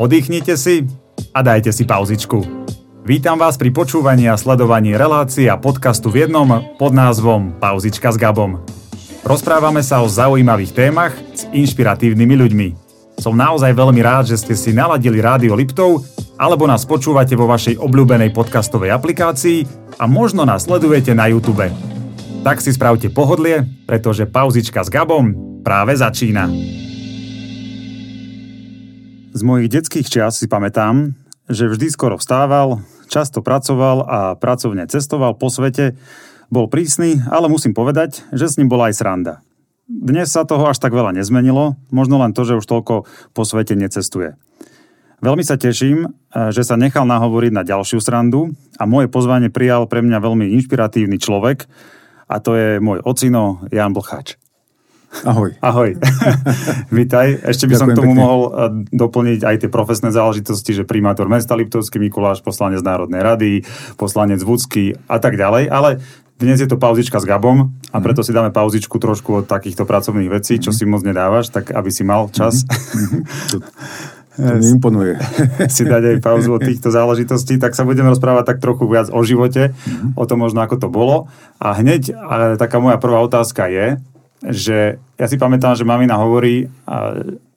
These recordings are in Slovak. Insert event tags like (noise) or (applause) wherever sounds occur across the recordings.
Oddychnite si a dajte si pauzičku. Vítam vás pri počúvaní a sledovaní relácií a podcastu v jednom pod názvom Pauzička s Gabom. Rozprávame sa o zaujímavých témach s inšpiratívnymi ľuďmi. Som naozaj veľmi rád, že ste si naladili rádio Liptov alebo nás počúvate vo vašej obľúbenej podcastovej aplikácii a možno nás sledujete na YouTube. Tak si spravte pohodlie, pretože pauzička s Gabom práve začína. Z mojich detských čias si pamätám, že vždy skoro vstával, často pracoval a pracovne cestoval po svete, bol prísny, ale musím povedať, že s ním bola aj sranda. Dnes sa toho až tak veľa nezmenilo, možno len to, že už toľko po svete necestuje. Veľmi sa teším, že sa nechal nahovoriť na ďalšiu srandu a moje pozvanie prijal pre mňa veľmi inšpiratívny človek a to je môj ocino Jan Blchač. Ahoj. Ahoj. (laughs) Vítaj. Ešte by Ďakujem som k tomu pekne. mohol eh, doplniť aj tie profesné záležitosti, že primátor mesta Liptovský Mikuláš, poslanec Národnej rady, poslanec Vúcky a tak ďalej, ale dnes je to pauzička s Gabom a mhm. preto si dáme pauzičku trošku od takýchto pracovných vecí, čo mhm. si moc nedávaš, tak aby si mal čas. (laughs) To, to mi imponuje. (laughs) si dať aj pauzu od týchto záležitostí, tak sa budeme rozprávať tak trochu viac o živote, o tom možno ako to bolo. A hneď a taká moja prvá otázka je, že ja si pamätám, že mamina hovorí,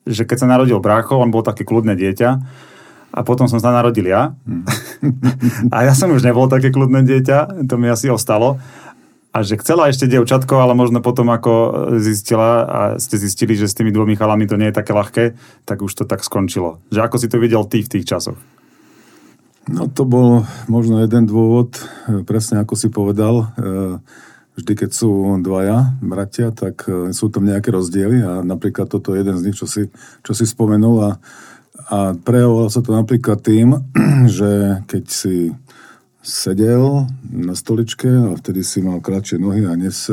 že keď sa narodil brácho, on bol také kľudné dieťa a potom som sa narodil ja. (laughs) A ja som už nebol také kľudné dieťa, to mi asi ostalo. A že chcela ešte dievčatko, ale možno potom ako zistila a ste zistili, že s tými dvomi chalami to nie je také ľahké, tak už to tak skončilo. Že ako si to videl ty v tých časoch? No to bol možno jeden dôvod, presne ako si povedal. E, vždy, keď sú dvaja bratia, tak e, sú tam nejaké rozdiely a napríklad toto je jeden z nich, čo si, čo si spomenul a, a prejavovalo sa to napríklad tým, (clears throat) že keď si sedel na stoličke a vtedy si mal kratšie nohy a nes,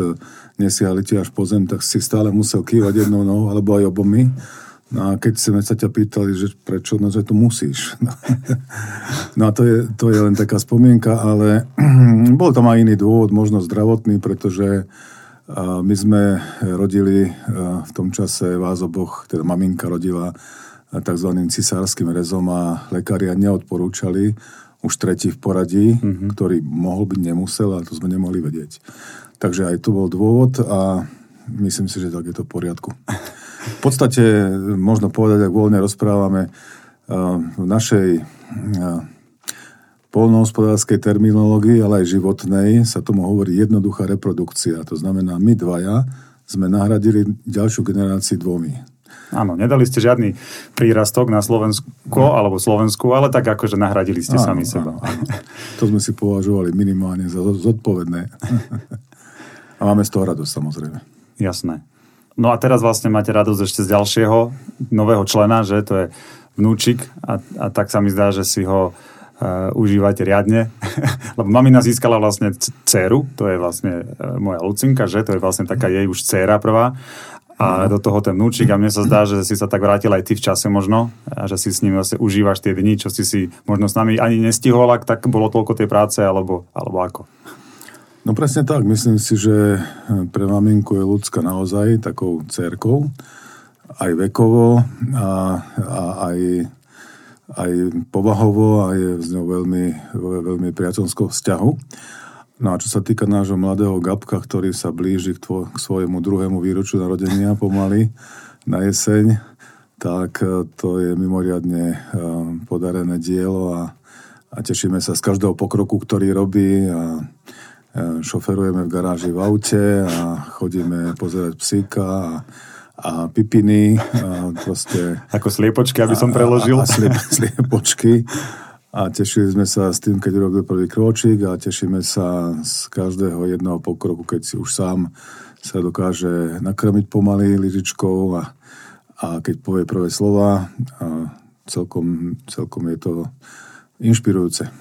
nesiahli ti až po zem, tak si stále musel kývať jednou nohou alebo aj obomi No a keď sme sa ťa pýtali, že prečo, no že to musíš. No, (laughs) no a to je, to je len taká spomienka, ale (clears throat) bol tam aj iný dôvod, možno zdravotný, pretože my sme rodili v tom čase vás oboch, teda maminka rodila tzv. cisárským rezom a lekária neodporúčali už tretí v poradí, mm-hmm. ktorý mohol byť nemusel, ale to sme nemohli vedieť. Takže aj tu bol dôvod a myslím si, že tak je to v poriadku. (laughs) V podstate možno povedať, ak voľne rozprávame, v našej polnohospodárskej terminológii, ale aj životnej, sa tomu hovorí jednoduchá reprodukcia. To znamená, my dvaja sme nahradili ďalšiu generáciu dvomi. Áno, nedali ste žiadny prírastok na Slovensku no. alebo Slovensku, ale tak akože nahradili ste áno, sami seba. Áno, áno. To sme si považovali minimálne za zodpovedné. (laughs) A máme z toho radosť samozrejme. Jasné. No a teraz vlastne máte radosť ešte z ďalšieho nového člena, že to je vnúčik a, a tak sa mi zdá, že si ho uh, užívate riadne. (laughs) Lebo mamina získala vlastne dceru, to je vlastne uh, moja Lucinka, že to je vlastne taká jej už dcera prvá a do toho ten vnúčik a mne sa zdá, že si sa tak vrátil aj ty v čase možno a že si s ním vlastne užívaš tie dni, čo si si možno s nami ani nestihol, ak tak bolo toľko tej práce, alebo, alebo ako. No presne tak. Myslím si, že pre maminku je ľudská naozaj takou cerkou, aj vekovo a, a aj, aj povahovo a je s ňou veľmi, veľmi priateľskou vzťahu. No a čo sa týka nášho mladého Gabka, ktorý sa blíži k, tvo, k svojemu druhému výročiu narodenia pomaly na jeseň, tak e, to je mimoriadne e, podarené dielo a, a tešíme sa z každého pokroku, ktorý robí a šoferujeme v garáži v aute a chodíme pozerať psíka a, a pipiny. A proste, Ako sliepočky, aby som preložil. A, a sliep, (laughs) sliepočky. A tešili sme sa s tým, keď robil prvý kročík a tešíme sa z každého jedného pokroku, keď si už sám sa dokáže nakrmiť pomaly lyžičkou a, a keď povie prvé slova. A celkom, celkom je to inšpirujúce. (laughs)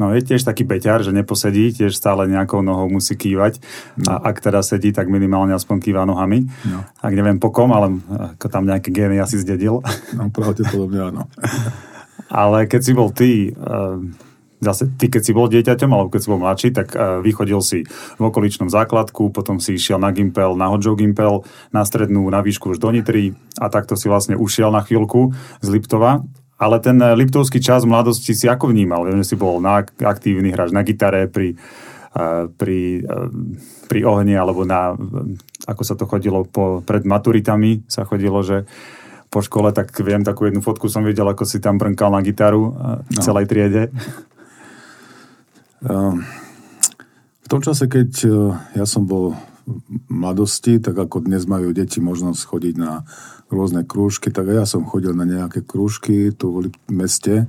No je tiež taký peťar, že neposedí, tiež stále nejakou nohou musí kývať no. a ak teda sedí, tak minimálne aspoň kýva nohami. No. Ak neviem po kom, ale ako tam nejaké gény asi zdedil. (laughs) No pravdepodobne áno. (laughs) ale keď si bol ty, eh, zase ty keď si bol dieťaťom, alebo keď si bol mladší, tak eh, vychodil si v okoličnom základku, potom si išiel na Gimpel, na Hodžov Gimpel, na strednú, na výšku už do Nitry a takto si vlastne ušiel na chvíľku z Liptova Ale ten Liptovský čas mladosti si ako vnímal? Viem, že si bol na aktívny hráč na gitare pri, pri, pri ohni alebo na, ako sa to chodilo po, pred maturitami sa chodilo, že po škole, tak viem, takú jednu fotku som videl, ako si tam brnkal na gitaru v no. celej triede. V tom čase, keď ja som bol mladosti, tak ako dnes majú deti možnosť chodiť na rôzne krúžky, tak ja som chodil na nejaké krúžky tu v meste. E,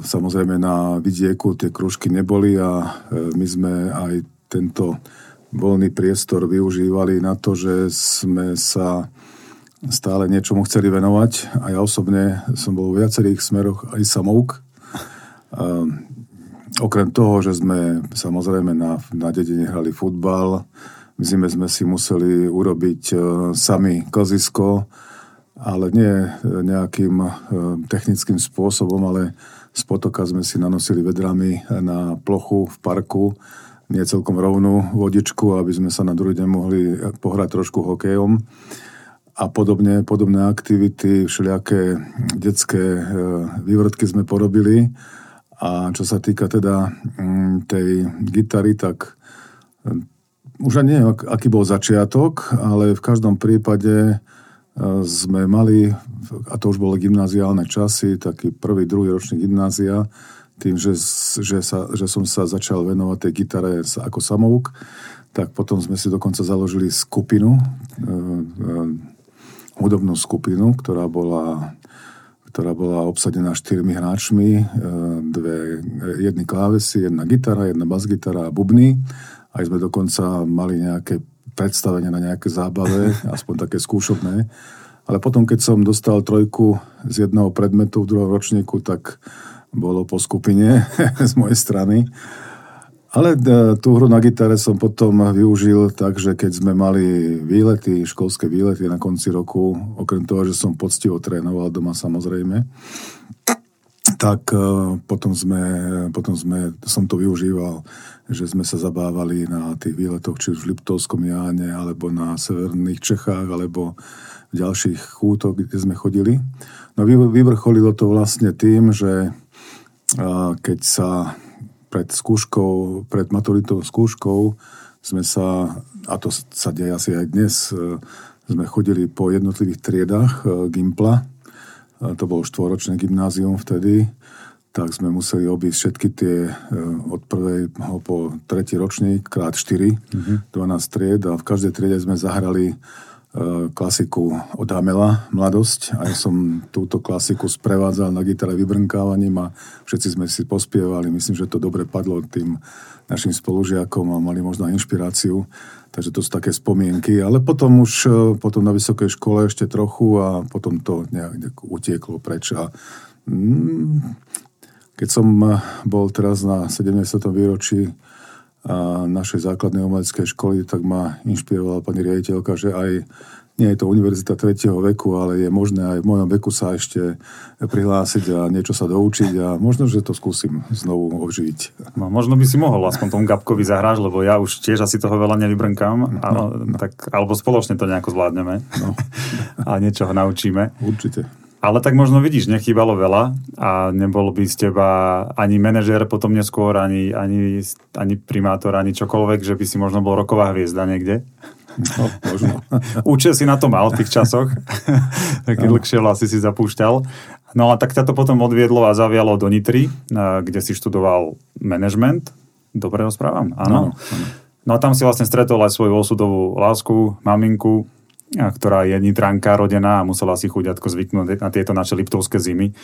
samozrejme na vidieku tie krúžky neboli a e, my sme aj tento voľný priestor využívali na to, že sme sa stále niečomu chceli venovať a ja osobne som bol v viacerých smeroch aj samouk. Okrem toho, že sme samozrejme na, na dedine hrali futbal, v zime sme si museli urobiť e, sami kozisko, ale nie nejakým e, technickým spôsobom, ale z potoka sme si nanosili vedrami na plochu v parku, nie celkom rovnú vodičku, aby sme sa na druhý deň mohli pohrať trošku hokejom. A podobne, podobné aktivity, všelijaké detské e, vývrtky sme porobili. A čo sa týka teda mm, tej gitary, tak už ani neviem, aký bol začiatok, ale v každom prípade e, sme mali, a to už bolo gymnáziálne časy, taký prvý, druhý ročný gymnázia, tým, že, že, sa, že som sa začal venovať tej gitare ako samouk, tak potom sme si dokonca založili skupinu, e, e, hudobnú skupinu, ktorá bola ktorá bola obsadená štyrmi hráčmi, dve, jedny klávesy, jedna gitara, jedna basgitara a bubny aj sme dokonca mali nejaké predstavenia na nejaké zábave, (laughs) aspoň také skúšobné. Ale potom, keď som dostal trojku z jedného predmetu v druhom ročníku, tak bolo po skupine (laughs) z mojej strany. Ale e, tú hru na gitare som potom využil tak, že keď sme mali výlety, školské výlety na konci roku, okrem toho, že som poctivo trénoval doma samozrejme, tak e, potom, sme, potom sme, som to využíval že sme sa zabávali na tých výletoch, či už v Liptovskom Jáne, alebo na severných Čechách, alebo v ďalších chútoch, kde sme chodili. No vyvrcholilo to vlastne tým, že keď sa pred skúškou, pred maturitou skúškou sme sa, a to sa deje asi aj dnes, e, sme chodili po jednotlivých triedách e, Gimpla, to bolo štvoročné gymnázium vtedy, tak sme museli obísť všetky tie e, od prvého po tretí ročník krát 4, mm-hmm. 12 tried. A v každej triede sme zahrali e, klasiku od Hamela, Mladosť. A ja som túto klasiku sprevádzal na gitare vybrnkávaním a všetci sme si pospievali. Myslím, že to dobre padlo tým našim spolužiakom a mali možno inšpiráciu. Takže to sú také spomienky. Ale potom už e, potom na vysokej škole ešte trochu a potom to nejak, utieklo preč. A mm, keď som eh, bol teraz na 70. výročí eh, našej základnej umeleckej školy, tak ma inšpirovala pani riaditeľka, že aj nie je to univerzita tretieho veku, ale je možné aj v mojom veku sa ešte prihlásiť a niečo sa doučiť a možno, že to skúsim znovu oživiť. No, možno by si mohol aspoň tomu Gabkovi zahráš, lebo ja už tiež asi toho veľa nevybrnkám, no, ale, no. Tak, alebo spoločne to nejako zvládneme no. (laughs) a niečo ho naučíme. Určite. Ale tak možno vidíš, nechýbalo veľa a nebol by z teba ani manažér potom neskôr, ani, ani, ani primátor, ani čokoľvek, že by si možno bol roková hviezda niekde. No, možno. (laughs) Účel si na to mal v tých časoch, (laughs) keď no. dlhšie vlasy si zapúšťal. No a tak ťa to potom odviedlo a zavialo do Nitry, kde si študoval management. Dobre ho správam? Áno. No a tam si vlastne stretol aj svoju osudovú lásku, maminku, ktorá je nitranka rodená a musela si chuďatko zvyknúť na tieto naše liptovské zimy,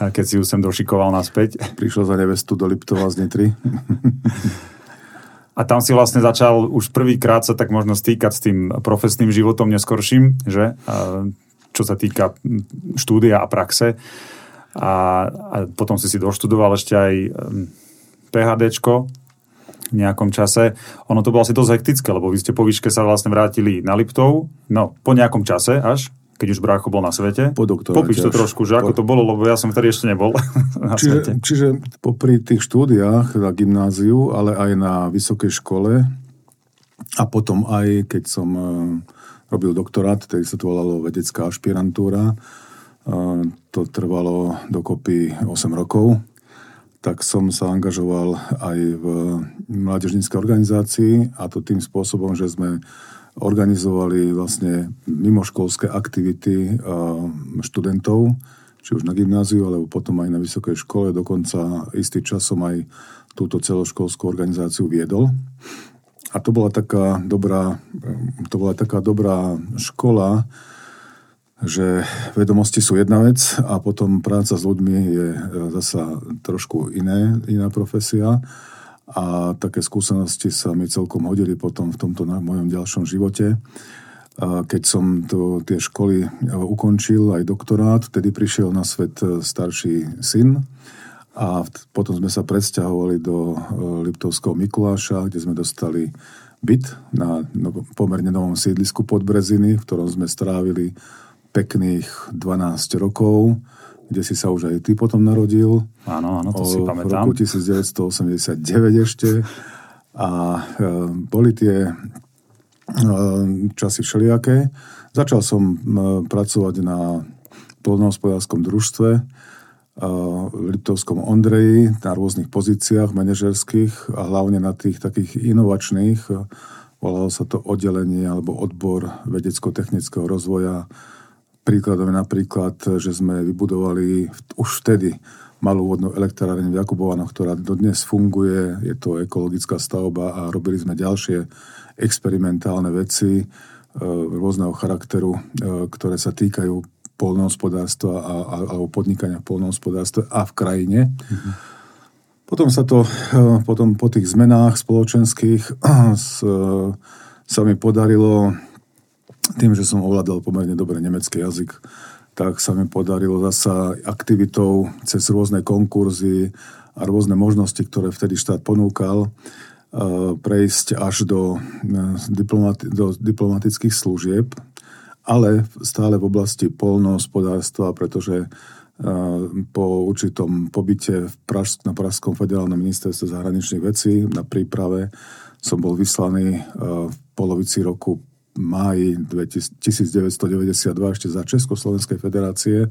keď si ju sem došikoval naspäť. Prišiel za nevestu do Liptova z Nitry. A tam si vlastne začal už prvýkrát sa tak možno stýkať s tým profesným životom neskorším, že? Čo sa týka štúdia a praxe. A, a potom si si doštudoval ešte aj PHDčko, v nejakom čase. Ono to bolo asi dosť hektické, lebo vy ste po výške sa vlastne vrátili na Liptov, no po nejakom čase až, keď už brácho bol na svete. Po Popíš to trošku, že ako to bolo, lebo ja som vtedy ešte nebol (laughs) na čiže, svete. Čiže popri tých štúdiách na gymnáziu, ale aj na vysokej škole a potom aj keď som e, robil doktorát, ktorý sa to volalo vedecká ašpirantúra, to trvalo dokopy 8 rokov, tak som sa angažoval aj v mládežníckej organizácii a to tým spôsobom, že sme organizovali vlastne mimoškolské aktivity študentov, či už na gymnáziu, alebo potom aj na vysokej škole. Dokonca istý čas som aj túto celoškolskú organizáciu viedol. A to bola taká dobrá, to bola taká dobrá škola, že vedomosti sú jedna vec a potom práca s ľuďmi je zasa trošku iné, iná profesia a také skúsenosti sa mi celkom hodili potom v tomto mojom ďalšom živote. Keď som to, tie školy ukončil, aj doktorát, vtedy prišiel na svet starší syn, a potom sme sa presťahovali do e, Liptovského Mikuláša, kde sme dostali byt na pomerne novom sídlisku pod Breziny, v ktorom sme strávili pekných 12 rokov, kde si sa už aj ty potom narodil. Áno, áno, to si pamätám. V roku 1989 ešte. A e, boli tie e, časy všelijaké. Začal som e, pracovať na polnohospodárskom družstve, v Liptovskom Ondreji na rôznych pozíciách manažerských a hlavne na tých takých inovačných. Volalo sa to oddelenie alebo odbor vedecko-technického rozvoja. Príkladom je napríklad, že sme vybudovali už vtedy malú vodnú elektráreň v Jakubovanoch, ktorá dodnes funguje. Je to ekologická stavba a robili sme ďalšie experimentálne veci e, rôzneho charakteru, e, ktoré sa týkajú polnohospodárstva a, a, alebo podnikania v polnohospodárstve a v krajine. Mm-hmm. Potom sa to, eh, potom po tých zmenách spoločenských (clears throat) sa mi podarilo, tým, že som ovládal pomerne dobre nemecký jazyk, tak sa mi podarilo zasa aktivitou cez rôzne konkurzy a rôzne možnosti, ktoré vtedy štát ponúkal, eh, prejsť až do, eh, diplomati- do diplomatických služieb ale stále v oblasti polnohospodárstva, pretože e, po určitom pobyte v Praž, na Pražskom federálnom ministerstve zahraničných vecí na príprave som bol vyslaný v polovici roku máji 1992 ešte za Československej federácie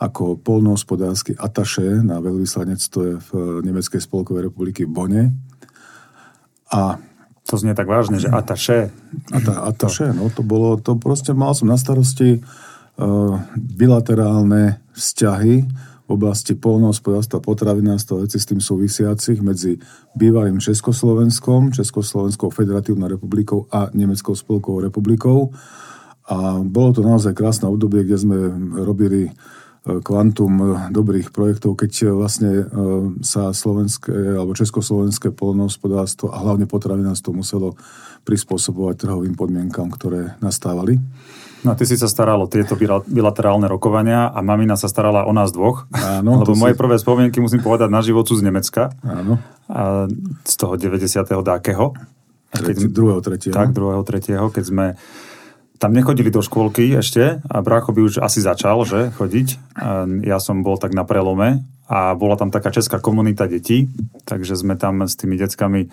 ako polnohospodársky ataše na veľvyslanectve v Nemeckej spolkovej republiky v Bone. A to znie tak vážne, že ataše. Ata, ataše, no to bolo, to proste mal som na starosti uh, bilaterálne vzťahy oblasti polnohospodárstva, potravinárstva, veci s tým súvisiacich medzi bývalým Československom, Československou federatívnou republikou a Nemeckou spolkovou republikou. A bolo to naozaj krásne obdobie, kde sme robili kvantum dobrých projektov, keď eh, vlastne eh, sa slovenské alebo československé polnohospodárstvo a hlavne potravinárstvo muselo prispôsobovať trhovým podmienkam, ktoré nastávali. No a ty si sa staral o tieto bilaterálne rokovania a mamina sa starala o nás dvoch. Áno. (laughs) Lebo moje si... prvé spomienky, musím povedať, na život sú z Nemecka. Áno. A z toho 90. dákeho. Keď, druhého, tretieho. Tak, druhého, tretieho, keď sme tam nechodili do škôlky ešte a brácho by už asi začal, že, chodiť. Ja som bol tak na prelome a bola tam taká česká komunita detí, takže sme tam s tými deckami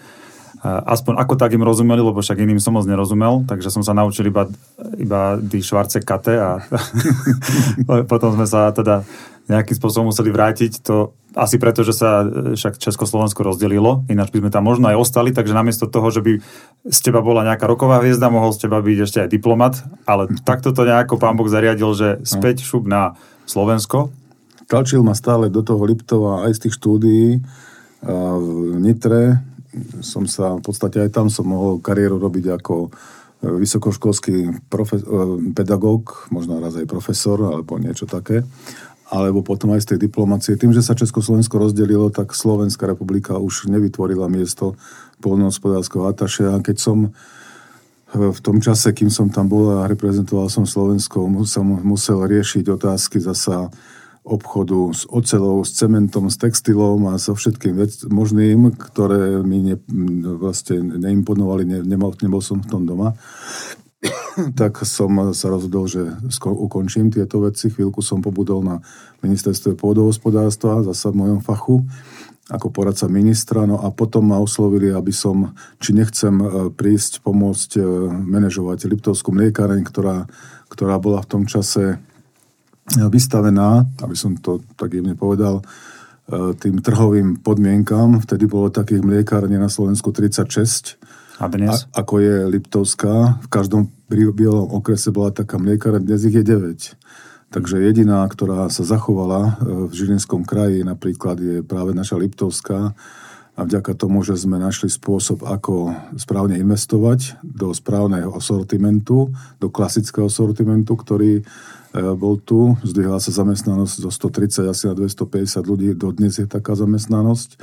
aspoň ako tak im rozumeli, lebo však iným som moc nerozumel, takže som sa naučil iba, iba die švarce kate a (laughs) potom sme sa teda nejakým spôsobom museli vrátiť. To asi preto, že sa e, však Československo rozdelilo, ináč by sme tam možno aj ostali, takže namiesto toho, že by z teba bola nejaká roková hviezda, mohol z teba byť ešte aj diplomat, ale takto to nejako pán Boh zariadil, že späť šup na Slovensko. Tlačil ma stále do toho Liptova aj z tých štúdií v Nitre. Som sa, v podstate aj tam som mohol kariéru robiť ako e, vysokoškolský profe- e, pedagóg, možno raz aj profesor, alebo niečo také alebo potom aj z tej diplomácie. Tým, že sa Československo rozdelilo, tak Slovenská republika už nevytvorila miesto polnohospodárskeho ataše. A keď som v tom čase, kým som tam bol a reprezentoval som Slovensko, som musel riešiť otázky zasa obchodu s ocelou, s cementom, s textilom a so všetkým vec, možným, ktoré mi ne, vlastne neimponovali, ne, nemal, nebol som v tom doma. (coughs) tak som sa rozhodol, že ukončím tieto veci. Chvíľku som pobudol na ministerstve pôdohospodárstva, zasa v mojom fachu, ako poradca ministra. No a potom ma oslovili, aby som, či nechcem e, prísť pomôcť e, manažovať Liptovskú mliekáreň, ktorá, ktorá bola v tom čase vystavená, aby som to tak jemne povedal, e, tým trhovým podmienkam. Vtedy bolo takých mliekární na Slovensku 36. A dnes? A, ako je Liptovská. V každom bielom okrese bola taká mliekárna, dnes ich je 9. Takže jediná, ktorá sa zachovala e, v Žilinskom kraji napríklad je práve naša Liptovská a vďaka tomu, že sme našli spôsob, ako správne investovať do správneho sortimentu, do klasického sortimentu, ktorý e, bol tu. Zdvihla sa zamestnanosť zo 130 asi na 250 ľudí. Dodnes je taká zamestnanosť.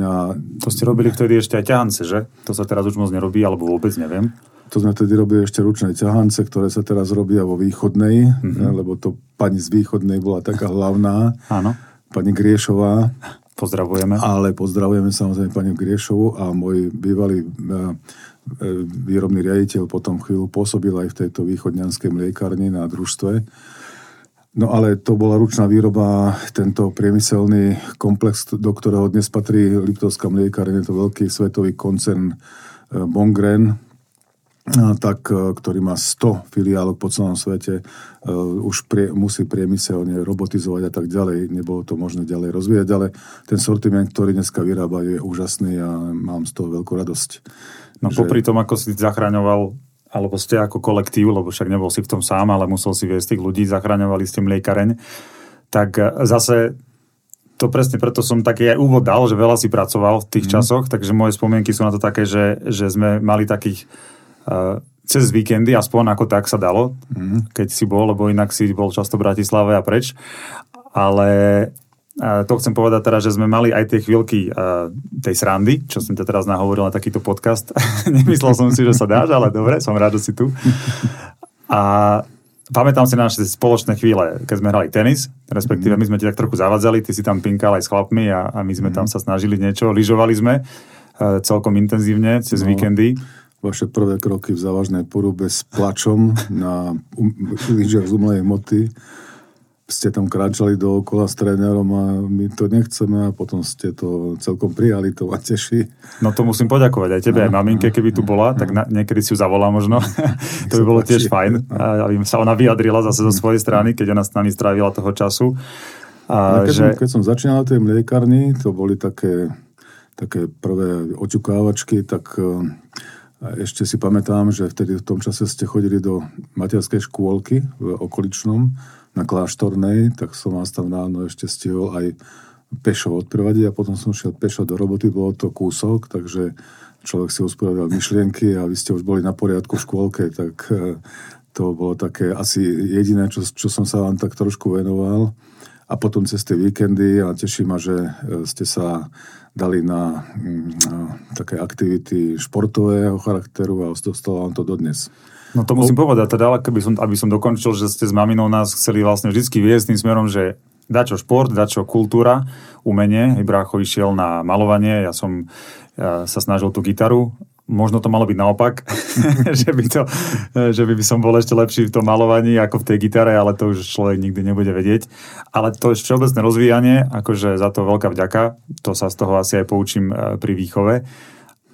A... To ste robili vtedy ešte aj ťahance, že? To sa teraz už moc nerobí, alebo vôbec neviem. To sme tedy robili ešte ručné ťahance, ktoré sa teraz robia vo východnej, mm-hmm. lebo to pani z východnej bola taká hlavná. Áno. Pani Griešová Pozdravujeme. Ale pozdravujeme samozrejme pani Griešovu a môj bývalý e, e, výrobný riaditeľ potom chvíľu pôsobil aj v tejto východňanskej mliekárni na družstve. No ale to bola ručná výroba, tento priemyselný komplex, do ktorého dnes patrí Liptovská mliekárne, je to veľký svetový koncern e, Bongren, tak, e, ktorý má 100 filiálok po celom svete, e, už prie, musí priemyselne robotizovať a tak ďalej. Nebolo to možné ďalej rozvíjať, ale ten sortiment, ktorý dneska vyrába, je úžasný a mám z toho veľkú radosť. No že... popri tom, ako si zachraňoval alebo ste ako kolektív, lebo však nebol si v tom sám, ale musel si viesť tých ľudí, zachraňovali ste mliekareň, tak e, zase to presne preto som taký aj úvod dal, že veľa si pracoval v tých mm. časoch, takže moje spomienky sú na to také, že, že sme mali takých cez víkendy, aspoň ako tak sa dalo, mm. keď si bol, lebo inak si bol často v Bratislave a preč. Ale to chcem povedať teraz, že sme mali aj tie chvíľky tej srandy, čo som te teraz nahovoril na takýto podcast. (laughs) Nemyslel som si, že sa dáš, ale dobre, som rád, že si tu. A pamätám si na naše spoločné chvíle, keď sme hrali tenis, respektíve my sme ti tak trochu zavadzali, ty si tam pinkal aj s chlapmi a, a my sme tam sa snažili niečo, lyžovali sme celkom intenzívne cez no. víkendy vaše prvé kroky v závažnej porube s plačom na lyžiach z umelej moty. Ste tam kráčali dookola s trénerom a my to nechceme a potom ste to celkom prijali, to ma teší. No to musím poďakovať aj tebe, aj maminke, keby tu bola, tak na, niekedy si ju zavolá možno. (laughs) to by bolo tiež fajn, aby sa ona vyjadrila zase zo svojej strany, keď ona s nami strávila toho času. A, no, keď, že... som, keď som začínal tej mliekarni, to boli také, také prvé oťukávačky, tak a ešte si pamätám, že vtedy v tom čase ste chodili do materskej škôlky v okoličnom, na kláštornej, tak som vás tam ráno ešte stihol aj pešo odprevadiť a potom som šiel pešo do roboty, bolo to kúsok, takže človek si usporiadal myšlienky a vy ste už boli na poriadku v škôlke, tak e, to bolo také asi jediné, čo, čo som sa vám tak trošku venoval. A potom cez tie víkendy a teší ma, že e, ste sa dali na, mm, na také aktivity športového charakteru a ostalo vám to dodnes. No to musím o... povedať, teda, aby som, aby som dokončil, že ste s maminou nás chceli vlastne vždy viesť tým smerom, že dačo šport, dačo kultúra, umenie. Ibrácho išiel na malovanie, ja som ja sa snažil tú gitaru možno to malo byť naopak, (laughs) že, by to, že by som bol ešte lepší v tom malovaní ako v tej gitare, ale to už človek nikdy nebude vedieť. Ale to je všeobecné rozvíjanie, akože za to veľká vďaka, to sa z toho asi aj poučím e, pri výchove.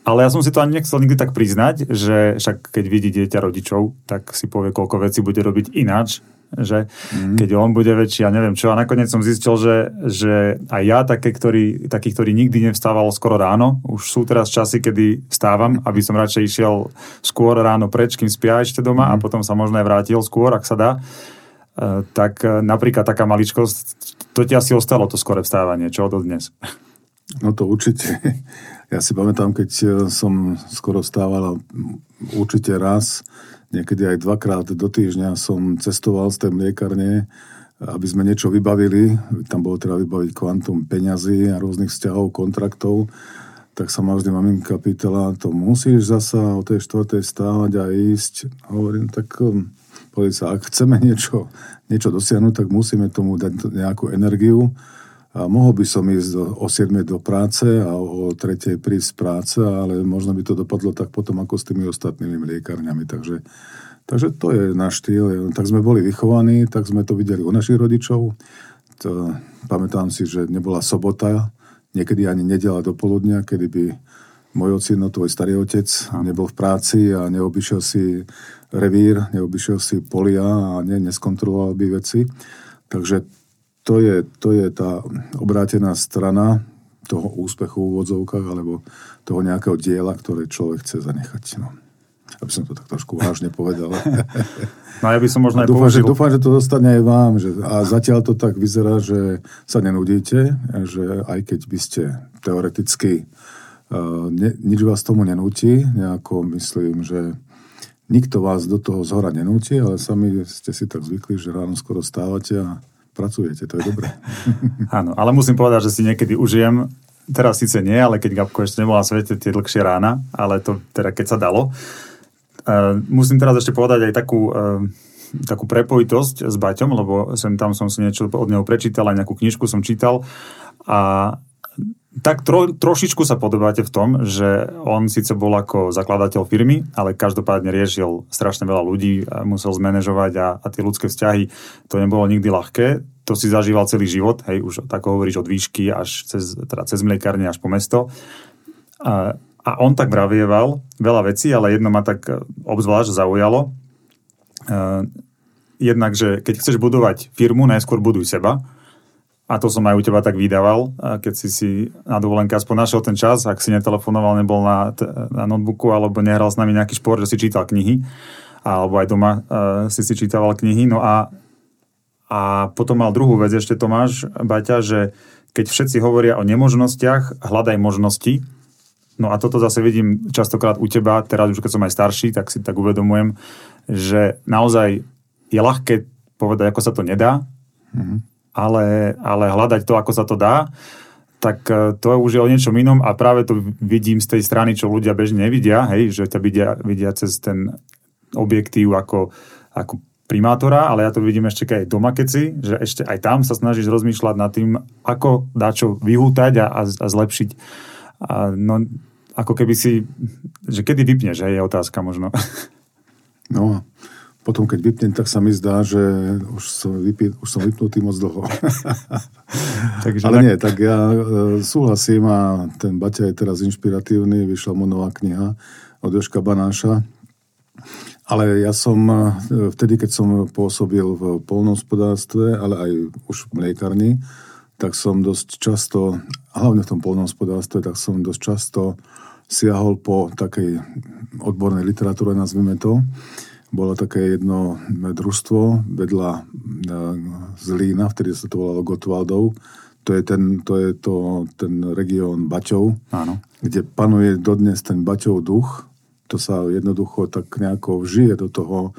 Ale ja som si to ani nechcel nikdy tak priznať, že však keď vidí dieťa rodičov, tak si povie, koľko vecí bude robiť ináč, že mm. keď on bude väčší a neviem čo. A nakoniec som zistil, že, že aj ja, také, ktorý, taký, ktorý nikdy nevstával skoro ráno, už sú teraz časy, kedy vstávam, aby som radšej išiel skôr ráno preč, kým spia ešte doma mm. a mhm. potom sa možno aj vrátil skôr, ak sa dá. Uh, tak uh, napríklad taká maličkosť, to ti asi ostalo to skore vstávanie, čo do dnes? No to určite. (laughs) Ja si pamätám, keď e, som skoro vstával určite raz, niekedy aj dvakrát do týždňa som cestoval z tej mliekarne, aby sme niečo vybavili. Tam bolo treba vybaviť kvantum peňazí a rôznych vzťahov, kontraktov. Tak sa ma vždy maminka pýtala, to musíš zasa o tej štvrtej stávať a ísť. A hovorím, tak um, sa, ak chceme niečo, niečo dosiahnuť, tak musíme tomu dať nejakú energiu. A mohol by som ísť do, o 7 do práce a o 3 prísť z práce, ale možno by to dopadlo tak potom ako s tými ostatnými mliekarňami. Takže, takže to je náš štýl. Tak sme boli vychovaní, tak sme to videli u našich rodičov. To, pamätám si, že nebola sobota, niekedy ani nedela do poludnia, kedy by môj ocino, tvoj starý otec, nebol v práci a neobyšiel si revír, neobyšiel si polia a ne, neskontroloval by veci Takže to je, to je tá obrátená strana toho úspechu v úvodzovkách alebo toho nejakého diela, ktoré človek chce zanechať. No. Aby som to tak trošku vážne povedal. (laughs) No ja by som možno aj dúfam, použil... že, dúfam, že to dostane aj vám. Že, a zatiaľ to tak vyzerá, že sa nenudíte, že aj keď by ste teoreticky uh, ne, nič vás tomu nenúti, nejako myslím, že nikto vás do toho zhora nenúti, ale sami ste si tak zvykli, že ráno skoro stávate a pracujete, to je dobré. (laughs) Áno, ale musím povedať, že si niekedy užijem, teraz síce nie, ale keď Gabko ešte nebola na svete, tie dlhšie rána, ale to teda keď sa dalo, Uh, musím teraz ešte povedať aj takú, uh, takú prepojitosť s Baťom, lebo sem tam som si niečo od neho prečítal, aj nejakú knižku som čítal. A tak tro, trošičku sa podobáte v tom, že on síce bol ako zakladateľ firmy, ale každopádne riešil strašne veľa ľudí, musel zmanéžovať a, a tie ľudské vzťahy, to nebolo nikdy ľahké. To si zažíval celý život, hej, už tak hovoríš od výšky až cez, teda cez mliekárne až po mesto. A, a on tak vravieval veľa vecí, ale jedno ma tak e, obzvlášť zaujalo. Uh, jednak, že keď chceš budovať firmu, najskôr buduj seba. A to som aj u teba tak vydával, keď si si na dovolenke aspoň našiel ten čas, ak si netelefonoval, nebol na, na notebooku alebo nehral s nami nejaký šport, že si čítal knihy, alebo aj doma uh, si si čítaval knihy. No a, a potom mal druhú vec ešte Tomáš Baťa, že keď všetci hovoria o nemožnostiach, hľadaj možnosti, No a toto zase vidím častokrát u teba, teraz už keď som aj starší, tak si tak uvedomujem, že naozaj je ľahké povedať, ako sa to nedá, mm-hmm. Ale, ale hľadať to, ako sa to dá, tak e, to už je o niečom inom a práve to vidím z tej strany, čo ľudia bežne nevidia, hej, že ťa vidia, vidia cez ten objektív ako, ako primátora, ale ja to vidím ešte aj doma, keď si, že ešte aj tam sa snažíš rozmýšľať nad tým, ako dá čo vyhútať a, a, a zlepšiť a no, ako keby si, že kedy vypneš, je otázka možno. No potom, keď vypnem, tak sa mi zdá, že už som, vypí, už som vypnutý moc dlho. (laughs) Takže Ale tak... nie, tak ja e, súhlasím a ten Baťa je teraz inšpiratívny, vyšla mu nová kniha od Joška Banáša. Ale ja som e, vtedy, keď som pôsobil v polnohospodárstve, ale aj už v mliekarni, tak som dosť často, hlavne v tom polnohospodárstve, tak som dosť často siahol po takej odbornej literatúre, nazvime to. Bolo také jedno družstvo vedľa e, Zlína, vtedy sa to volalo Gotwaldov. To je ten, to je to, ten región Baťov, Áno. kde panuje dodnes ten Baťov duch. To sa jednoducho tak nejako žije do toho,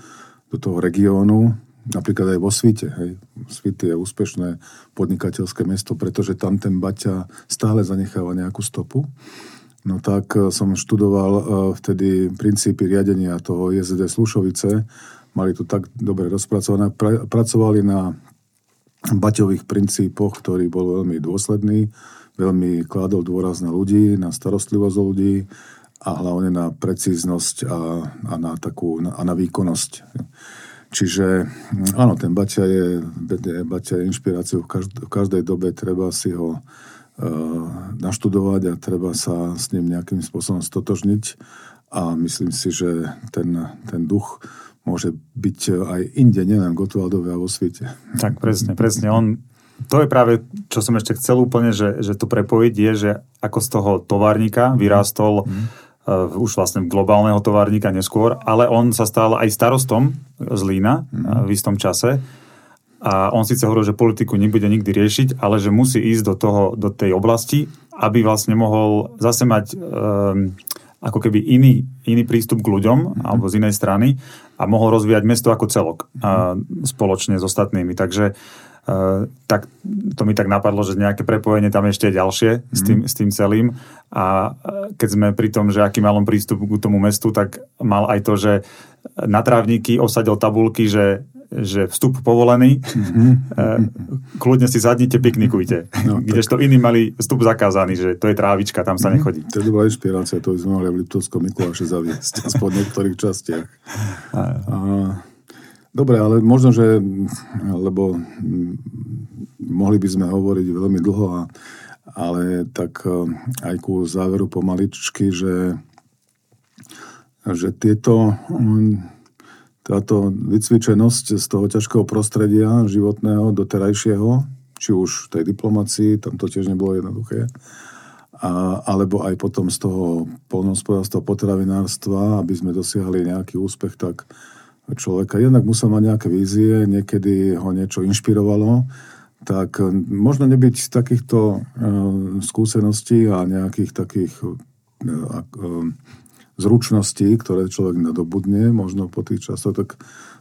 do toho regiónu napríklad aj vo Svite. Hej. Svity je úspešné podnikateľské mesto, pretože tam ten Baťa stále zanecháva nejakú stopu. No tak e, som študoval e, vtedy princípy riadenia toho JZD Slušovice. Mali to tak dobre rozpracované. Pracovali na baťových princípoch, ktorý bol veľmi dôsledný, veľmi kládol dôraz na ľudí, na starostlivosť ľudí a hlavne na precíznosť a, a, na, takú, a na výkonnosť. Čiže áno, ten Baťa je, Baťa je inšpiráciou v, každ- v každej dobe, treba si ho naštudovať a treba sa s ním nejakým spôsobom stotožniť a myslím si, že ten, ten duch môže byť aj inde, nielen Gotwaldove a vo svete. Tak presne, presne. On, to je práve, čo som ešte chcel úplne, že, že to prepojiť je, že ako z toho továrnika vyrástol mm uh, už vlastne globálneho továrnika neskôr, ale on sa stal aj starostom z Lína mm. v istom čase. A on síce hovoril, že politiku nebude nikdy riešiť, ale že musí ísť do, toho, do tej oblasti, aby vlastne mohol zase mať um, ako keby iný, iný prístup k ľuďom mm-hmm. alebo z inej strany a mohol rozvíjať mesto ako celok mm-hmm. a, spoločne s ostatnými. Takže uh, tak to mi tak napadlo, že nejaké prepojenie tam ešte je ďalšie mm. s, tým, s tým celým. A eh, keď sme pri tom, že aký mal on prístup k tomu mestu, tak mal aj to, že na trávniky osadil tabulky, že že vstup povolený, mm-hmm. (laughs) kľudne si zadnite, piknikujte. No, (laughs) Kdežto iní mali vstup zakázaný, že to je trávička, tam sa mm-hmm. nechodí. To je dobrá inšpirácia, to by sme mali v Liptovskom Mikuláše zaviesť, (laughs) aspoň v niektorých častiach. A, a Dobre, ale možno, že, lebo mohli by sme hovoriť veľmi dlho, a, ale tak e, aj ku záveru pomaličky, že, že tieto, táto vycvičenosť z toho ťažkého prostredia životného doterajšieho, či už tej diplomácii, tam to tiež nebolo jednoduché, a, alebo aj potom z toho polnohospodárstva, potravinárstva, aby sme dosiahli nejaký úspech, tak človeka jednak musel mať nejaké vízie, niekedy ho niečo inšpirovalo, tak možno nebyť takýchto uh, skúseností a nejakých takých uh, uh, zručností, ktoré človek nadobudne, možno po tých časoch, tak,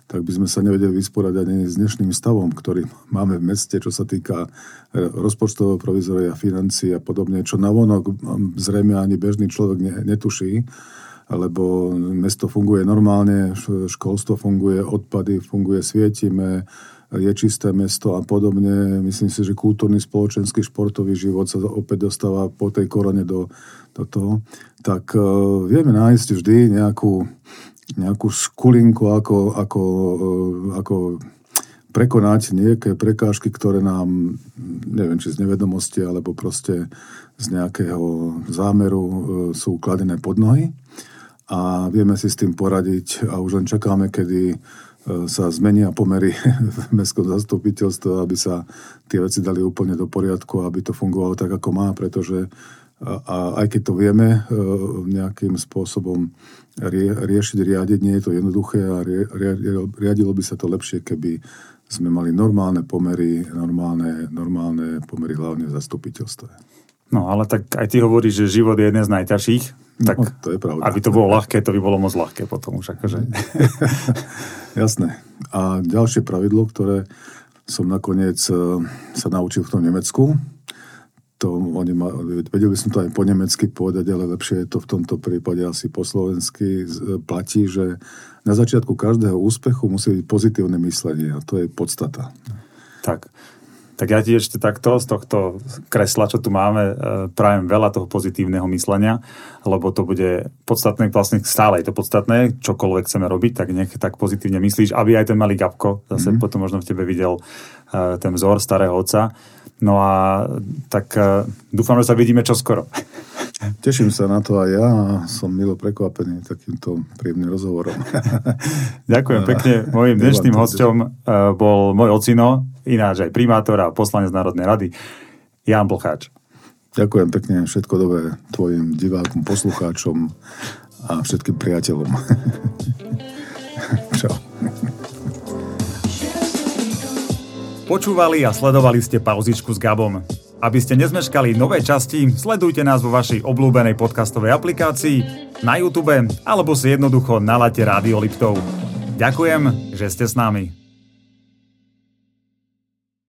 tak by sme sa nevedeli vysporať ani s dnešným stavom, ktorý máme v meste, čo sa týka rozpočtového provizoria, financií a podobne, čo navonok zrejme ani bežný človek netuší, lebo mesto funguje normálne, školstvo funguje, odpady funguje, svietime, je čisté mesto a podobne. Myslím si, že kultúrny, spoločenský, športový život sa opäť dostáva po tej korone do, do toho. Tak uh, vieme nájsť vždy nejakú, nejakú skulinku, ako, ako, uh, ako prekonať nejaké prekážky, ktoré nám, neviem, či z nevedomosti, alebo proste z nejakého zámeru uh, sú kladené pod nohy. A vieme si s tým poradiť a už len čakáme, kedy sa zmenia pomery (laughs) v mestskom zastupiteľstve, aby sa tie veci dali úplne do poriadku, aby to fungovalo tak, ako má, pretože a, a aj keď to vieme e, nejakým spôsobom rie, riešiť, riadiť, nie je to jednoduché a rie, rie, riadilo by sa to lepšie, keby sme mali normálne pomery, normálne, normálne pomery hlavne v zastupiteľstve. No ale tak aj ty hovoríš, že život je jeden z najťažších, tak no, to je pravda. aby to bolo ľahké, to by bolo moc ľahké potom už. Akože. (laughs) Jasné. A ďalšie pravidlo, ktoré som nakoniec e, sa naučil v tom Nemecku, to oni ma, vedel by som to aj po nemecky povedať, ale lepšie je to v tomto prípade asi po slovensky e, platí, že na začiatku každého úspechu musí byť pozitívne myslenie a to je podstata. Tak. Tak ja ti ešte takto z tohto kresla, čo tu máme, e, prajem veľa toho pozitívneho myslenia, lebo to bude podstatné, vlastne stále je to podstatné, čokoľvek chceme robiť, tak nech tak pozitívne myslíš, aby aj ten malý Gabko zase mm-hmm. potom možno v tebe videl e, ten vzor starého otca. No a tak e, dúfam, že sa vidíme čoskoro. (laughs) Teším sa na to aj ja a som milo prekvapený takýmto príjemným rozhovorom. (laughs) Ďakujem pekne. Mojím dnešným hostom eh, bol môj ocino, ináč aj primátor a poslanec Národnej rady, Jan Blcháč. Ďakujem pekne, všetko dobré tvojim divákom, poslucháčom a všetkým priateľom. (laughs) Čau. Počúvali a sledovali ste pauzičku s Gabom. Aby ste nezmeškali nové časti, sledujte nás vo vašej obľúbenej podcastovej aplikácii, na YouTube alebo si jednoducho naláte Rádio Liptov. Ďakujem, že ste s nami.